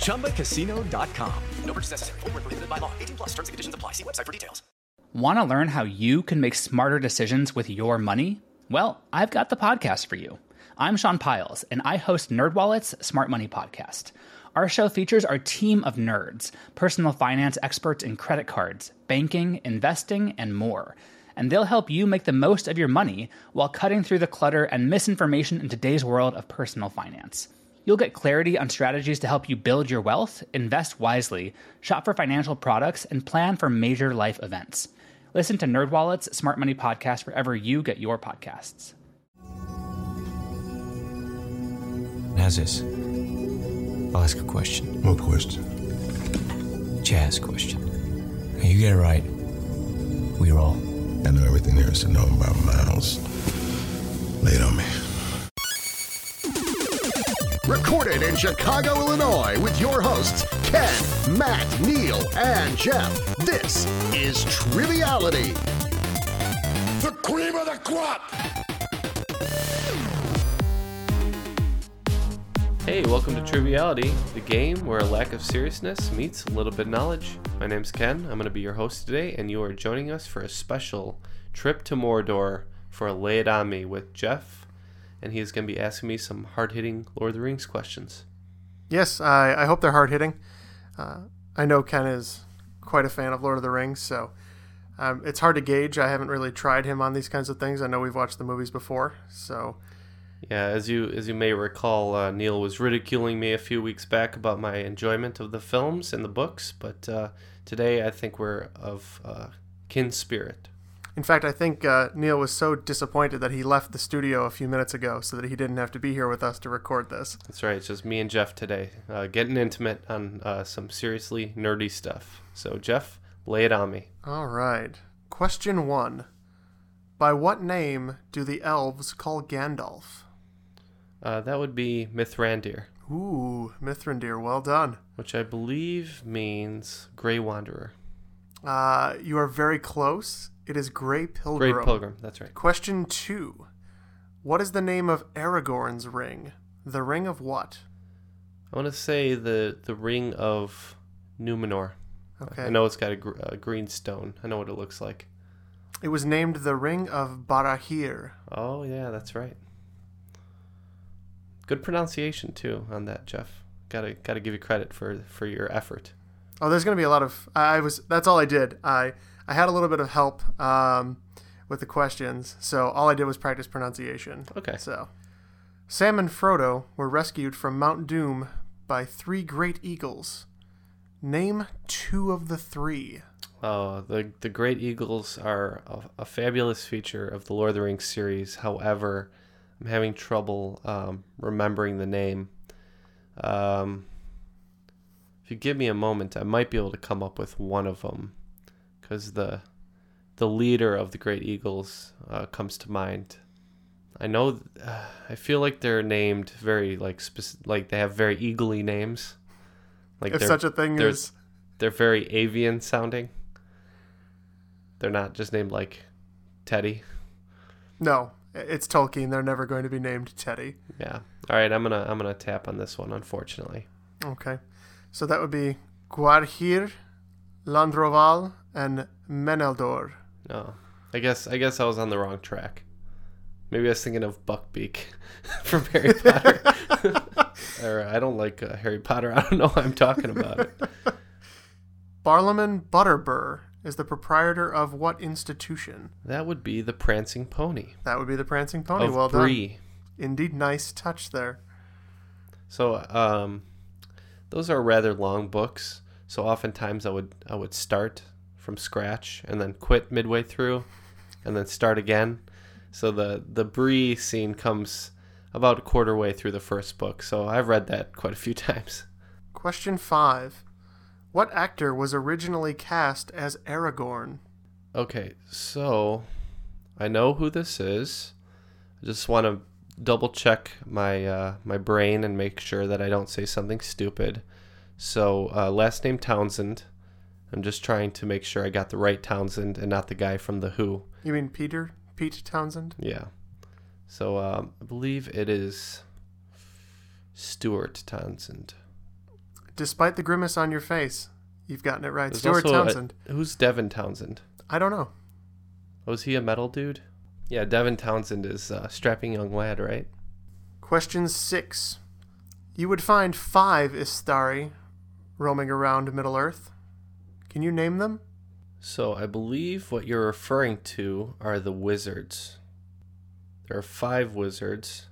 ChumbaCasino.com. No purchase necessary. Full prohibited by law. 18 plus terms and conditions apply. See website for details. Want to learn how you can make smarter decisions with your money? Well, I've got the podcast for you. I'm Sean Pyles, and I host NerdWallet's Smart Money Podcast. Our show features our team of nerds, personal finance experts in credit cards, banking, investing, and more. And they'll help you make the most of your money while cutting through the clutter and misinformation in today's world of personal finance. You'll get clarity on strategies to help you build your wealth, invest wisely, shop for financial products, and plan for major life events. Listen to NerdWallet's Smart Money Podcast wherever you get your podcasts. How's this? I'll ask a question. What question? Jazz question. You get it right. We roll. I know everything there is to know about Miles. Lay it on me. Recorded in Chicago, Illinois, with your hosts, Ken, Matt, Neil, and Jeff. This is Triviality. The cream of the crop! Hey, welcome to Triviality, the game where a lack of seriousness meets a little bit of knowledge. My name's Ken. I'm going to be your host today, and you are joining us for a special trip to Mordor for Lay It On Me with Jeff, and he is going to be asking me some hard hitting Lord of the Rings questions. Yes, I, I hope they're hard hitting. Uh, I know Ken is quite a fan of Lord of the Rings, so um, it's hard to gauge. I haven't really tried him on these kinds of things. I know we've watched the movies before, so yeah, as you as you may recall, uh, Neil was ridiculing me a few weeks back about my enjoyment of the films and the books, but uh, today I think we're of uh, kin spirit. In fact, I think uh, Neil was so disappointed that he left the studio a few minutes ago so that he didn't have to be here with us to record this. That's right. It's just me and Jeff today, uh, getting intimate on uh, some seriously nerdy stuff. So, Jeff, lay it on me. All right. Question one By what name do the elves call Gandalf? Uh, that would be Mithrandir. Ooh, Mithrandir, well done. Which I believe means Grey Wanderer. Uh, you are very close. It is Grey Pilgrim. Grey Pilgrim, that's right. Question two. What is the name of Aragorn's ring? The ring of what? I want to say the the ring of Numenor. Okay. I know it's got a, gr- a green stone. I know what it looks like. It was named the Ring of Barahir. Oh yeah, that's right. Good pronunciation too on that, Jeff. Gotta gotta give you credit for for your effort. Oh, there's gonna be a lot of. I was. That's all I did. I I had a little bit of help um, with the questions, so all I did was practice pronunciation. Okay. So, Sam and Frodo were rescued from Mount Doom by three great eagles. Name two of the three. Oh, the the great eagles are a, a fabulous feature of the Lord of the Rings series. However, I'm having trouble um, remembering the name. Um, if you give me a moment, I might be able to come up with one of them, because the the leader of the Great Eagles uh, comes to mind. I know. Uh, I feel like they're named very like speci- like they have very eagly names. Like if such a thing they're, is, they're very avian sounding. They're not just named like Teddy. No, it's Tolkien. They're never going to be named Teddy. Yeah. All right. I'm gonna I'm gonna tap on this one. Unfortunately. Okay. So that would be Gwaihir, Landroval, and Meneldor. Oh, I guess I guess I was on the wrong track. Maybe I was thinking of Buckbeak from Harry Potter. or I don't like uh, Harry Potter. I don't know what I'm talking about. Barliman Butterbur is the proprietor of what institution? That would be the Prancing Pony. That would be the Prancing Pony. Of well Bree. done. Indeed, nice touch there. So, um, those are rather long books. So oftentimes I would I would start from scratch and then quit midway through, and then start again. So the the Bree scene comes about a quarter way through the first book. So I've read that quite a few times. Question five. What actor was originally cast as Aragorn? Okay, so I know who this is. I just want to double check my uh, my brain and make sure that I don't say something stupid. So uh, last name Townsend. I'm just trying to make sure I got the right Townsend and not the guy from the Who. You mean Peter? Pete Townshend? Yeah. So um, I believe it is Stuart Townsend. Despite the grimace on your face, you've gotten it right. There's Stuart also a- Townsend. who's Devin Townsend? I don't know. Was he a metal dude? Yeah, Devin Townsend is a strapping young lad, right? Question six. You would find five Istari roaming around Middle Earth. Can you name them? So I believe what you're referring to are the wizards. There are five wizards.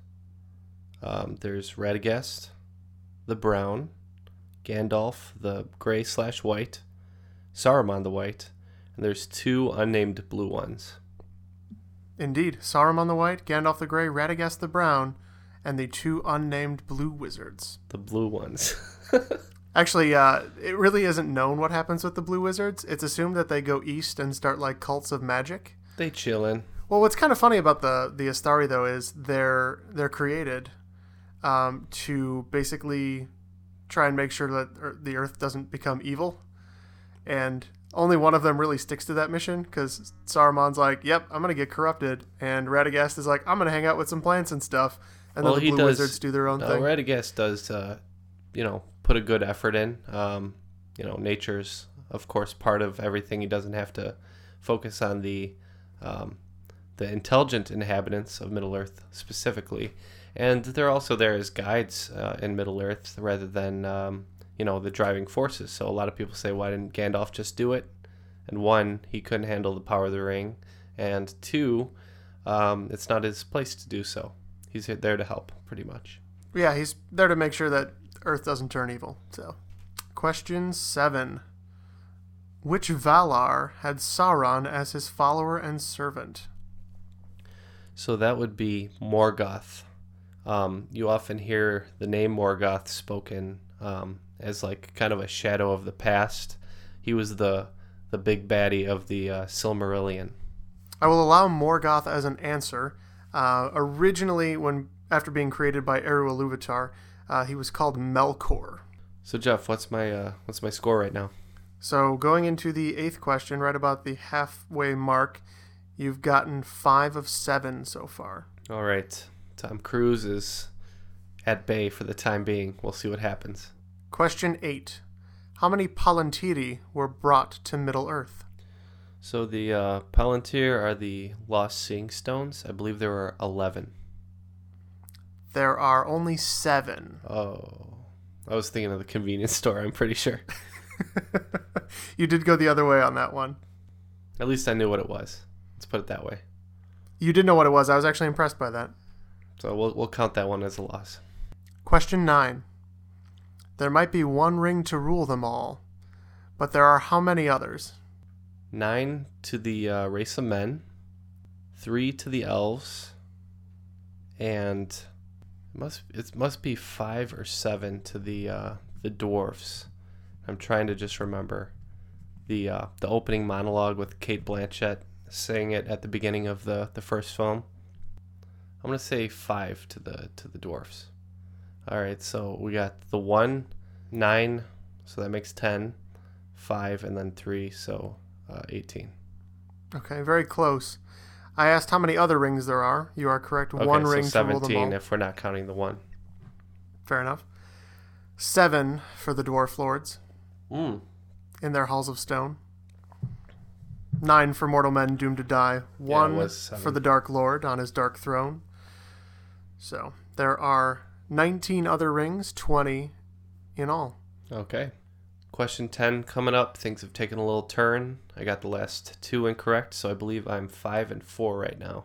Um, there's Radagast, the brown, Gandalf, the gray slash white, Saruman the white, and there's two unnamed blue ones. Indeed, Saruman the White, Gandalf the Grey, Radagast the Brown, and the two unnamed blue wizards. The blue ones. Actually, uh, it really isn't known what happens with the blue wizards. It's assumed that they go east and start like cults of magic. they chillin'. Well, what's kind of funny about the the Astari though is they're they're created um, to basically try and make sure that the Earth doesn't become evil, and only one of them really sticks to that mission because Saruman's like, "Yep, I'm gonna get corrupted," and Radagast is like, "I'm gonna hang out with some plants and stuff," and then the he blue does. wizards do their own no, thing. Radagast does, uh, you know, put a good effort in. Um, you know, nature's of course part of everything. He doesn't have to focus on the um, the intelligent inhabitants of Middle Earth specifically, and they're also there as guides uh, in Middle Earth rather than um, you know the driving forces. So a lot of people say, why didn't Gandalf just do it? And one, he couldn't handle the power of the ring, and two, um, it's not his place to do so. He's there to help, pretty much. Yeah, he's there to make sure that Earth doesn't turn evil. So, question seven. Which Valar had Sauron as his follower and servant? So that would be Morgoth. Um, you often hear the name Morgoth spoken um, as like kind of a shadow of the past. He was the the big baddie of the uh, Silmarillion. I will allow Morgoth as an answer. Uh, originally, when after being created by Eru Iluvatar, uh, he was called Melkor. So Jeff, what's my uh, what's my score right now? So going into the eighth question, right about the halfway mark, you've gotten five of seven so far. All right, Tom Cruise is at bay for the time being. We'll see what happens. Question eight. How many Palantiri were brought to Middle Earth? So the uh, Palantir are the lost seeing stones. I believe there were eleven. There are only seven. Oh, I was thinking of the convenience store. I'm pretty sure. you did go the other way on that one. At least I knew what it was. Let's put it that way. You did know what it was. I was actually impressed by that. So we'll we'll count that one as a loss. Question 9. There might be one ring to rule them all, but there are how many others? Nine to the uh, race of men, three to the elves, and must it must be five or seven to the uh, the dwarfs. I'm trying to just remember the uh, the opening monologue with Cate Blanchett saying it at the beginning of the, the first film. I'm gonna say five to the to the dwarfs. All right, so we got the one, nine, so that makes ten, five, and then three, so uh, eighteen. Okay, very close. I asked how many other rings there are. You are correct. Okay, one so ring to rule them all. if we're not counting the one. Fair enough. Seven for the dwarf lords Mm. in their halls of stone. Nine for mortal men doomed to die. One seven. for the dark lord on his dark throne. So there are 19 other rings, 20 in all. Okay. Question 10 coming up. Things have taken a little turn. I got the last two incorrect, so I believe I'm 5 and 4 right now.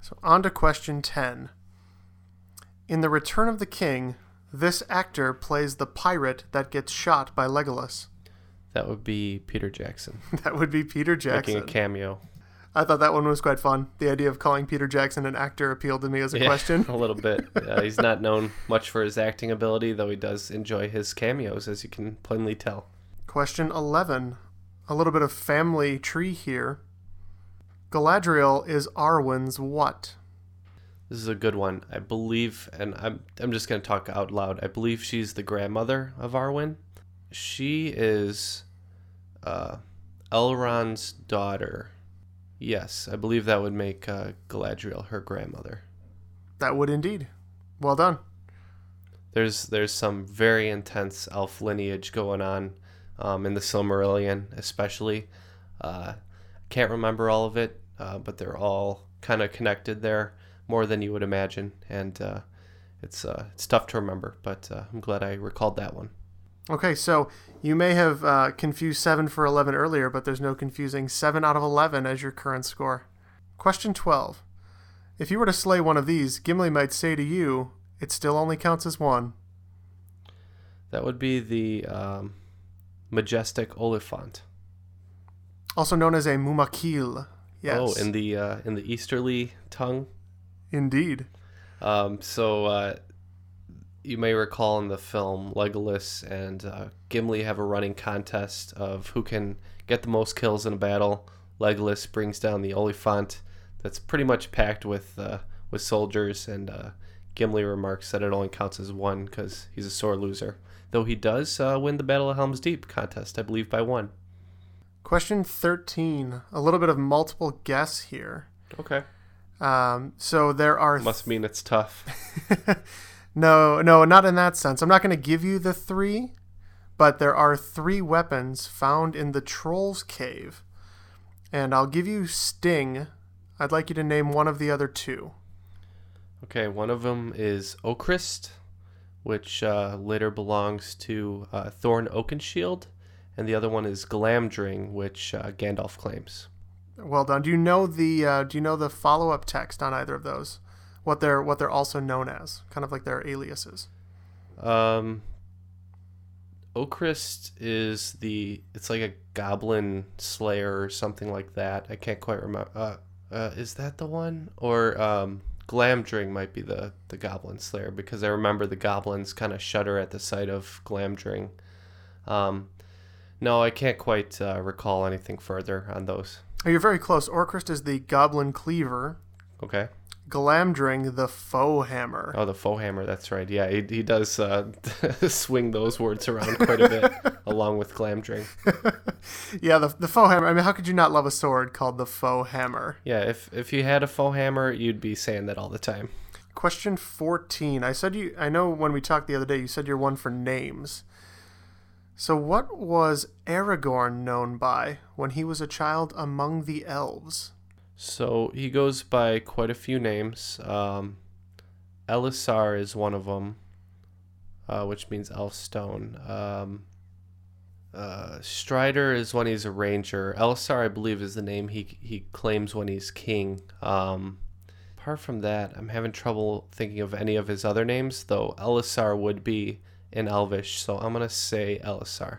So, on to question 10. In The Return of the King, this actor plays the pirate that gets shot by Legolas. That would be Peter Jackson. that would be Peter Jackson. Making a cameo. I thought that one was quite fun. The idea of calling Peter Jackson an actor appealed to me as a Yeah, question. a little bit. Uh, he's not known much for his acting ability, though he does enjoy his cameos, as you can plainly tell. Question 11. A little bit of family tree here. Galadriel is Arwen's what? This is a good one. I believe, and I'm I'm just gonna talk out loud. I believe she's the grandmother of Arwen. She is uh, Elrond's daughter. Yes, I believe that would make uh, Galadriel her grandmother. That would indeed. Well done. There's there's some very intense elf lineage going on um, in the Silmarillion, especially. Uh, can't remember all of it, uh, but they're all kind of connected there more than you would imagine, and uh, it's uh, it's tough to remember. But uh, I'm glad I recalled that one. Okay, so you may have uh, confused 7 for 11 earlier, but there's no confusing 7 out of 11 as your current score. Question 12. If you were to slay one of these, Gimli might say to you, it still only counts as one. That would be the um, majestic Oliphaunt. Also known as a Mumakil. Yes. Oh, in the uh, in the Easterly tongue. Indeed. Um, so uh, you may recall in the film, Legolas and uh, Gimli have a running contest of who can get the most kills in a battle. Legolas brings down the Oliphaunt that's pretty much packed with uh, with soldiers, and uh, Gimli remarks that it only counts as one because he's a sore loser. Though he does uh, win the Battle of Helm's Deep contest, I believe, by one. Question 13. A little bit of multiple guess here. Okay. Um, so there are. Must mean it's tough. no, no, not in that sense. I'm not going to give you the three, but there are three weapons found in the Troll's Cave. And I'll give you Sting. I'd like you to name one of the other two. Okay, one of them is Orcrist, which uh, later belongs to uh, Thorin Oakenshield, and the other one is Glamdring, which uh, Gandalf claims. Well done. Do you know the uh, Do you know the follow up text on either of those? What they're what they're also known as, kind of like their aliases. Um, Orcrist is the it's like a goblin slayer or something like that. I can't quite remember. Uh, uh, is that the one or um, Glamdring might be the the goblin slayer because I remember the goblins kind of shudder at the sight of Glamdring. Um, no, I can't quite uh, recall anything further on those. Oh, you're very close. Orcrist is the Goblin Cleaver. Okay. Glamdring the Foe Hammer. Oh, the foe hammer. That's right. Yeah, he, he does uh, swing those words around quite a bit, along with Glamdring. yeah, the the Foe Hammer. I mean, how could you not love a sword called the Foe Hammer? Yeah, if if you had a foe hammer, you'd be saying that all the time. Question 14. I said you I know when we talked the other day you said you're one for names. So what was Aragorn known by when he was a child among the elves? So he goes by quite a few names. Um, Elessar is one of them, uh, which means elf stone. Um, uh, Strider is when he's a ranger. Elessar, I believe, is the name he he claims when he's king. Um, apart from that, I'm having trouble thinking of any of his other names, though Elessar would be in Elvish, so I'm gonna say Elessar.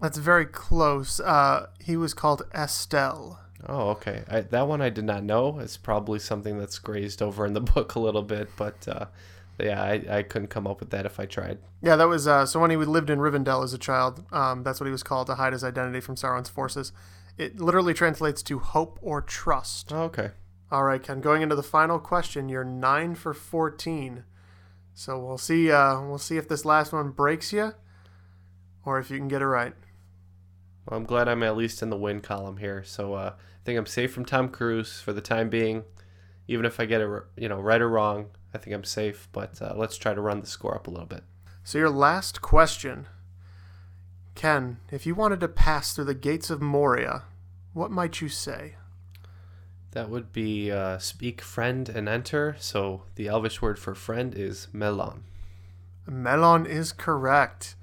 That's very close. Uh, he was called Estel. Oh, okay. I, that one I did not know. It's probably something that's grazed over in the book a little bit, but uh, yeah, I, I couldn't come up with that if I tried. Yeah, that was uh, so when he lived in Rivendell as a child. Um, that's what he was called to hide his identity from Sauron's forces. It literally translates to hope or trust. Oh, okay. All right, Ken. Going into the final question, you're nine for fourteen. So we'll see. Uh, we'll see if this last one breaks you, or if you can get it right. Well, I'm glad I'm at least in the win column here. So uh, I think I'm safe from Tom Cruise for the time being. even if I get it, you know, right or wrong, I think I'm safe. But uh, let's try to run the score up a little bit. So, your last question Ken, if you wanted to pass through the gates of Moria, what might you say? That would be uh, speak friend and enter. So the Elvish word for friend is melon. Melon is correct.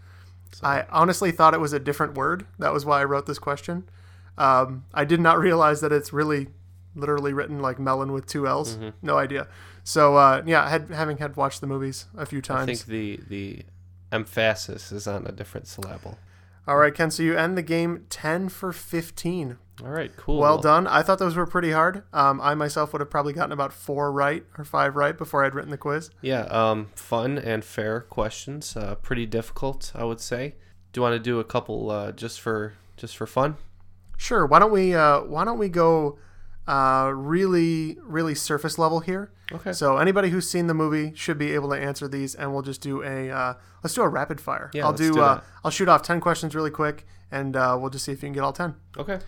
I honestly thought it was a different word. That was why I wrote this question. Um, I did not realize that it's really literally written like melon with two L's. Mm-hmm. No idea. So uh, yeah, had, having had watched the movies a few times, I think the the emphasis is on a different syllable. All right, Ken. So you end the game ten for fifteen. All right, cool. Well done. I thought those were pretty hard. Um, I myself would have probably gotten about four right or five right before I'd written the quiz. Yeah, um, fun and fair questions. Uh, pretty difficult, I would say. Do you want to do a couple uh, just for just for fun? Sure. Why don't we uh, Why don't we go uh, really really surface level here? Okay. So anybody who's seen the movie should be able to answer these, and we'll just do a uh, let's do a rapid fire. Yeah, I'll do, do uh. I'll shoot off ten questions really quick, and uh, we'll just see if you can get all ten. Okay.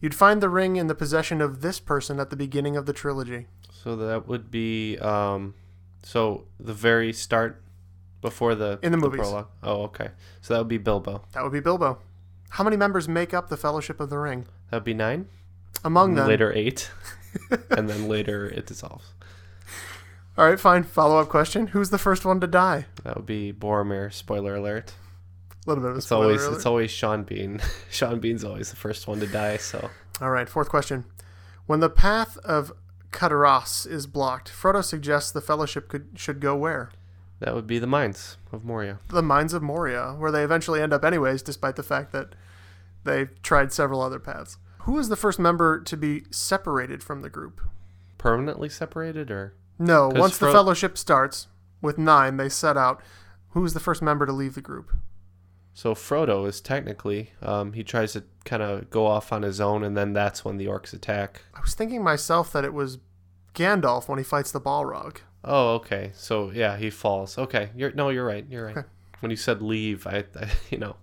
You'd find the ring in the possession of this person at the beginning of the trilogy. So that would be um, so the very start before the In the movies. prologue. Oh, okay. So that would be Bilbo. That would be Bilbo. How many members make up the Fellowship of the Ring? That would be nine. Among them, Later eight, and then later it dissolves. All right, fine. Follow up question: Who's the first one to die? That would be Boromir. Spoiler alert. A little bit of a It's spoiler always alert. it's always Sean Bean. Sean Bean's always the first one to die. So All right, fourth question. When the path of Caradhras is blocked, Frodo suggests the Fellowship could should go where? that would be the mines of Moria. The Mines of Moria, where they eventually end up anyways, despite the fact that they've tried several other paths. Who is the first member to be separated from the group? Permanently separated, or no? once the Fellowship starts, with nine, they set out. Who's the first member to leave the group? So Frodo is technically um, he tries to kind of go off on his own, and then that's when the orcs attack. I was thinking myself that it was Gandalf when he fights the Balrog. Oh, okay. So yeah, he falls. Okay, you're no, you're right. You're right. Okay. When you said leave, I, I you know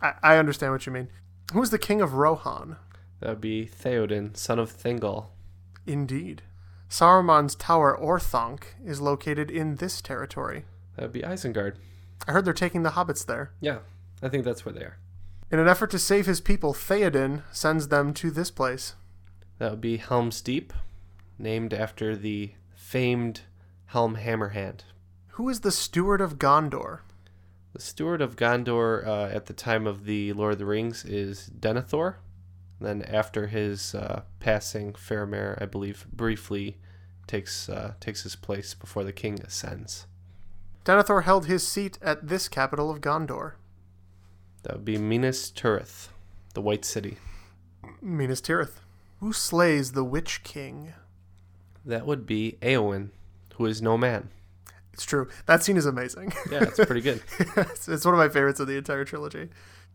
I, I understand what you mean. Who's the king of Rohan? That would be Theoden, son of Thingol. Indeed. Saruman's tower Orthanc is located in this territory. That would be Isengard. I heard they're taking the hobbits there. Yeah, I think that's where they are. In an effort to save his people, Theoden sends them to this place. That would be Helm's Deep, named after the famed Helm Hammerhand. Who is the steward of Gondor? The steward of Gondor uh, at the time of the Lord of the Rings is Denethor. Then after his uh, passing, Faramir, I believe, briefly takes uh, takes his place before the king ascends. Denethor held his seat at this capital of Gondor, That would be Minas Tirith, the White City. Minas Tirith. Who slays the Witch King? That would be Eowyn, who is no man. It's true. That scene is amazing. Yeah, it's pretty good. it's, it's one of my favorites of the entire trilogy.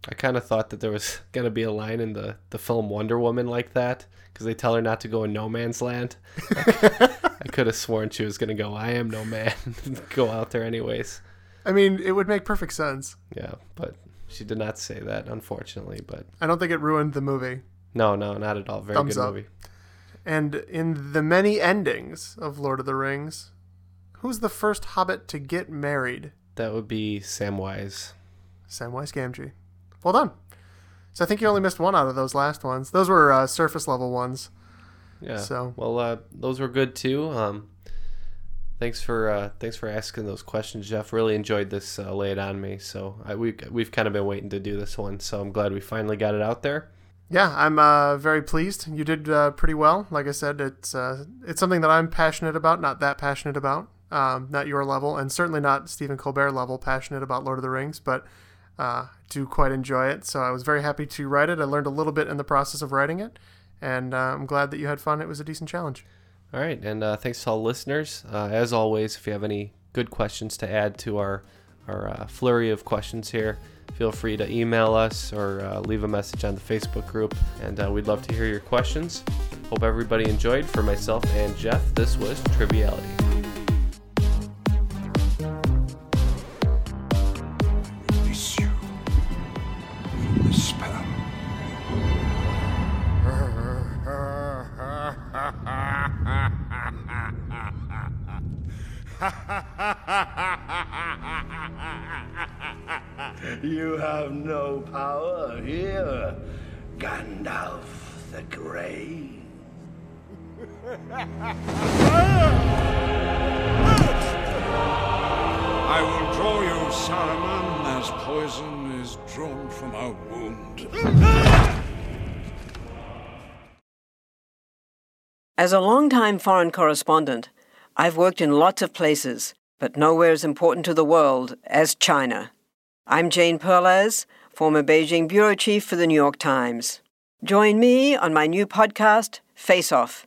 I kind of thought that there was gonna be a line in the the film Wonder Woman like that because they tell her not to go in no man's land. I could have sworn she was gonna go. I am no man. go out there anyways. I mean, it would make perfect sense. Yeah, but she did not say that, unfortunately. But I don't think it ruined the movie. no, no, not at all. Very Thumbs good up. movie. And in the many endings of Lord of the Rings, who's the first hobbit to get married? That would be Samwise. Samwise Gamgee. Well done. So I think you only missed one out of those last ones. Those were uh, surface level ones. Yeah. So- well, uh, those were good too. Um, thanks for uh, thanks for asking those questions, Jeff. Really enjoyed this. Uh, lay it on me. So I, we we've kind of been waiting to do this one. So I'm glad we finally got it out there. Yeah, I'm uh, very pleased. You did uh, pretty well. Like I said, it's uh, it's something that I'm passionate about. Not that passionate about. Um, not your level, and certainly not Stephen Colbert level passionate about Lord of the Rings, but uh, do quite enjoy it. So I was very happy to write it. I learned a little bit in the process of writing it, and uh, I'm glad that you had fun. It was a decent challenge. All right, and uh, thanks to all listeners. Uh, as always, if you have any good questions to add to our our uh, flurry of questions here, feel free to email us or uh, leave a message on the Facebook group, and we'd love to hear your questions. Hope everybody enjoyed. For myself and Jeff, this was Triviality. I will draw you, Saruman, as poison is drawn from a wound. As a long-time foreign correspondent, I've worked in lots of places, but nowhere as important to the world as China. I'm Jane Perlez, former Beijing bureau chief for the New York Times. Join me on my new podcast, Face Off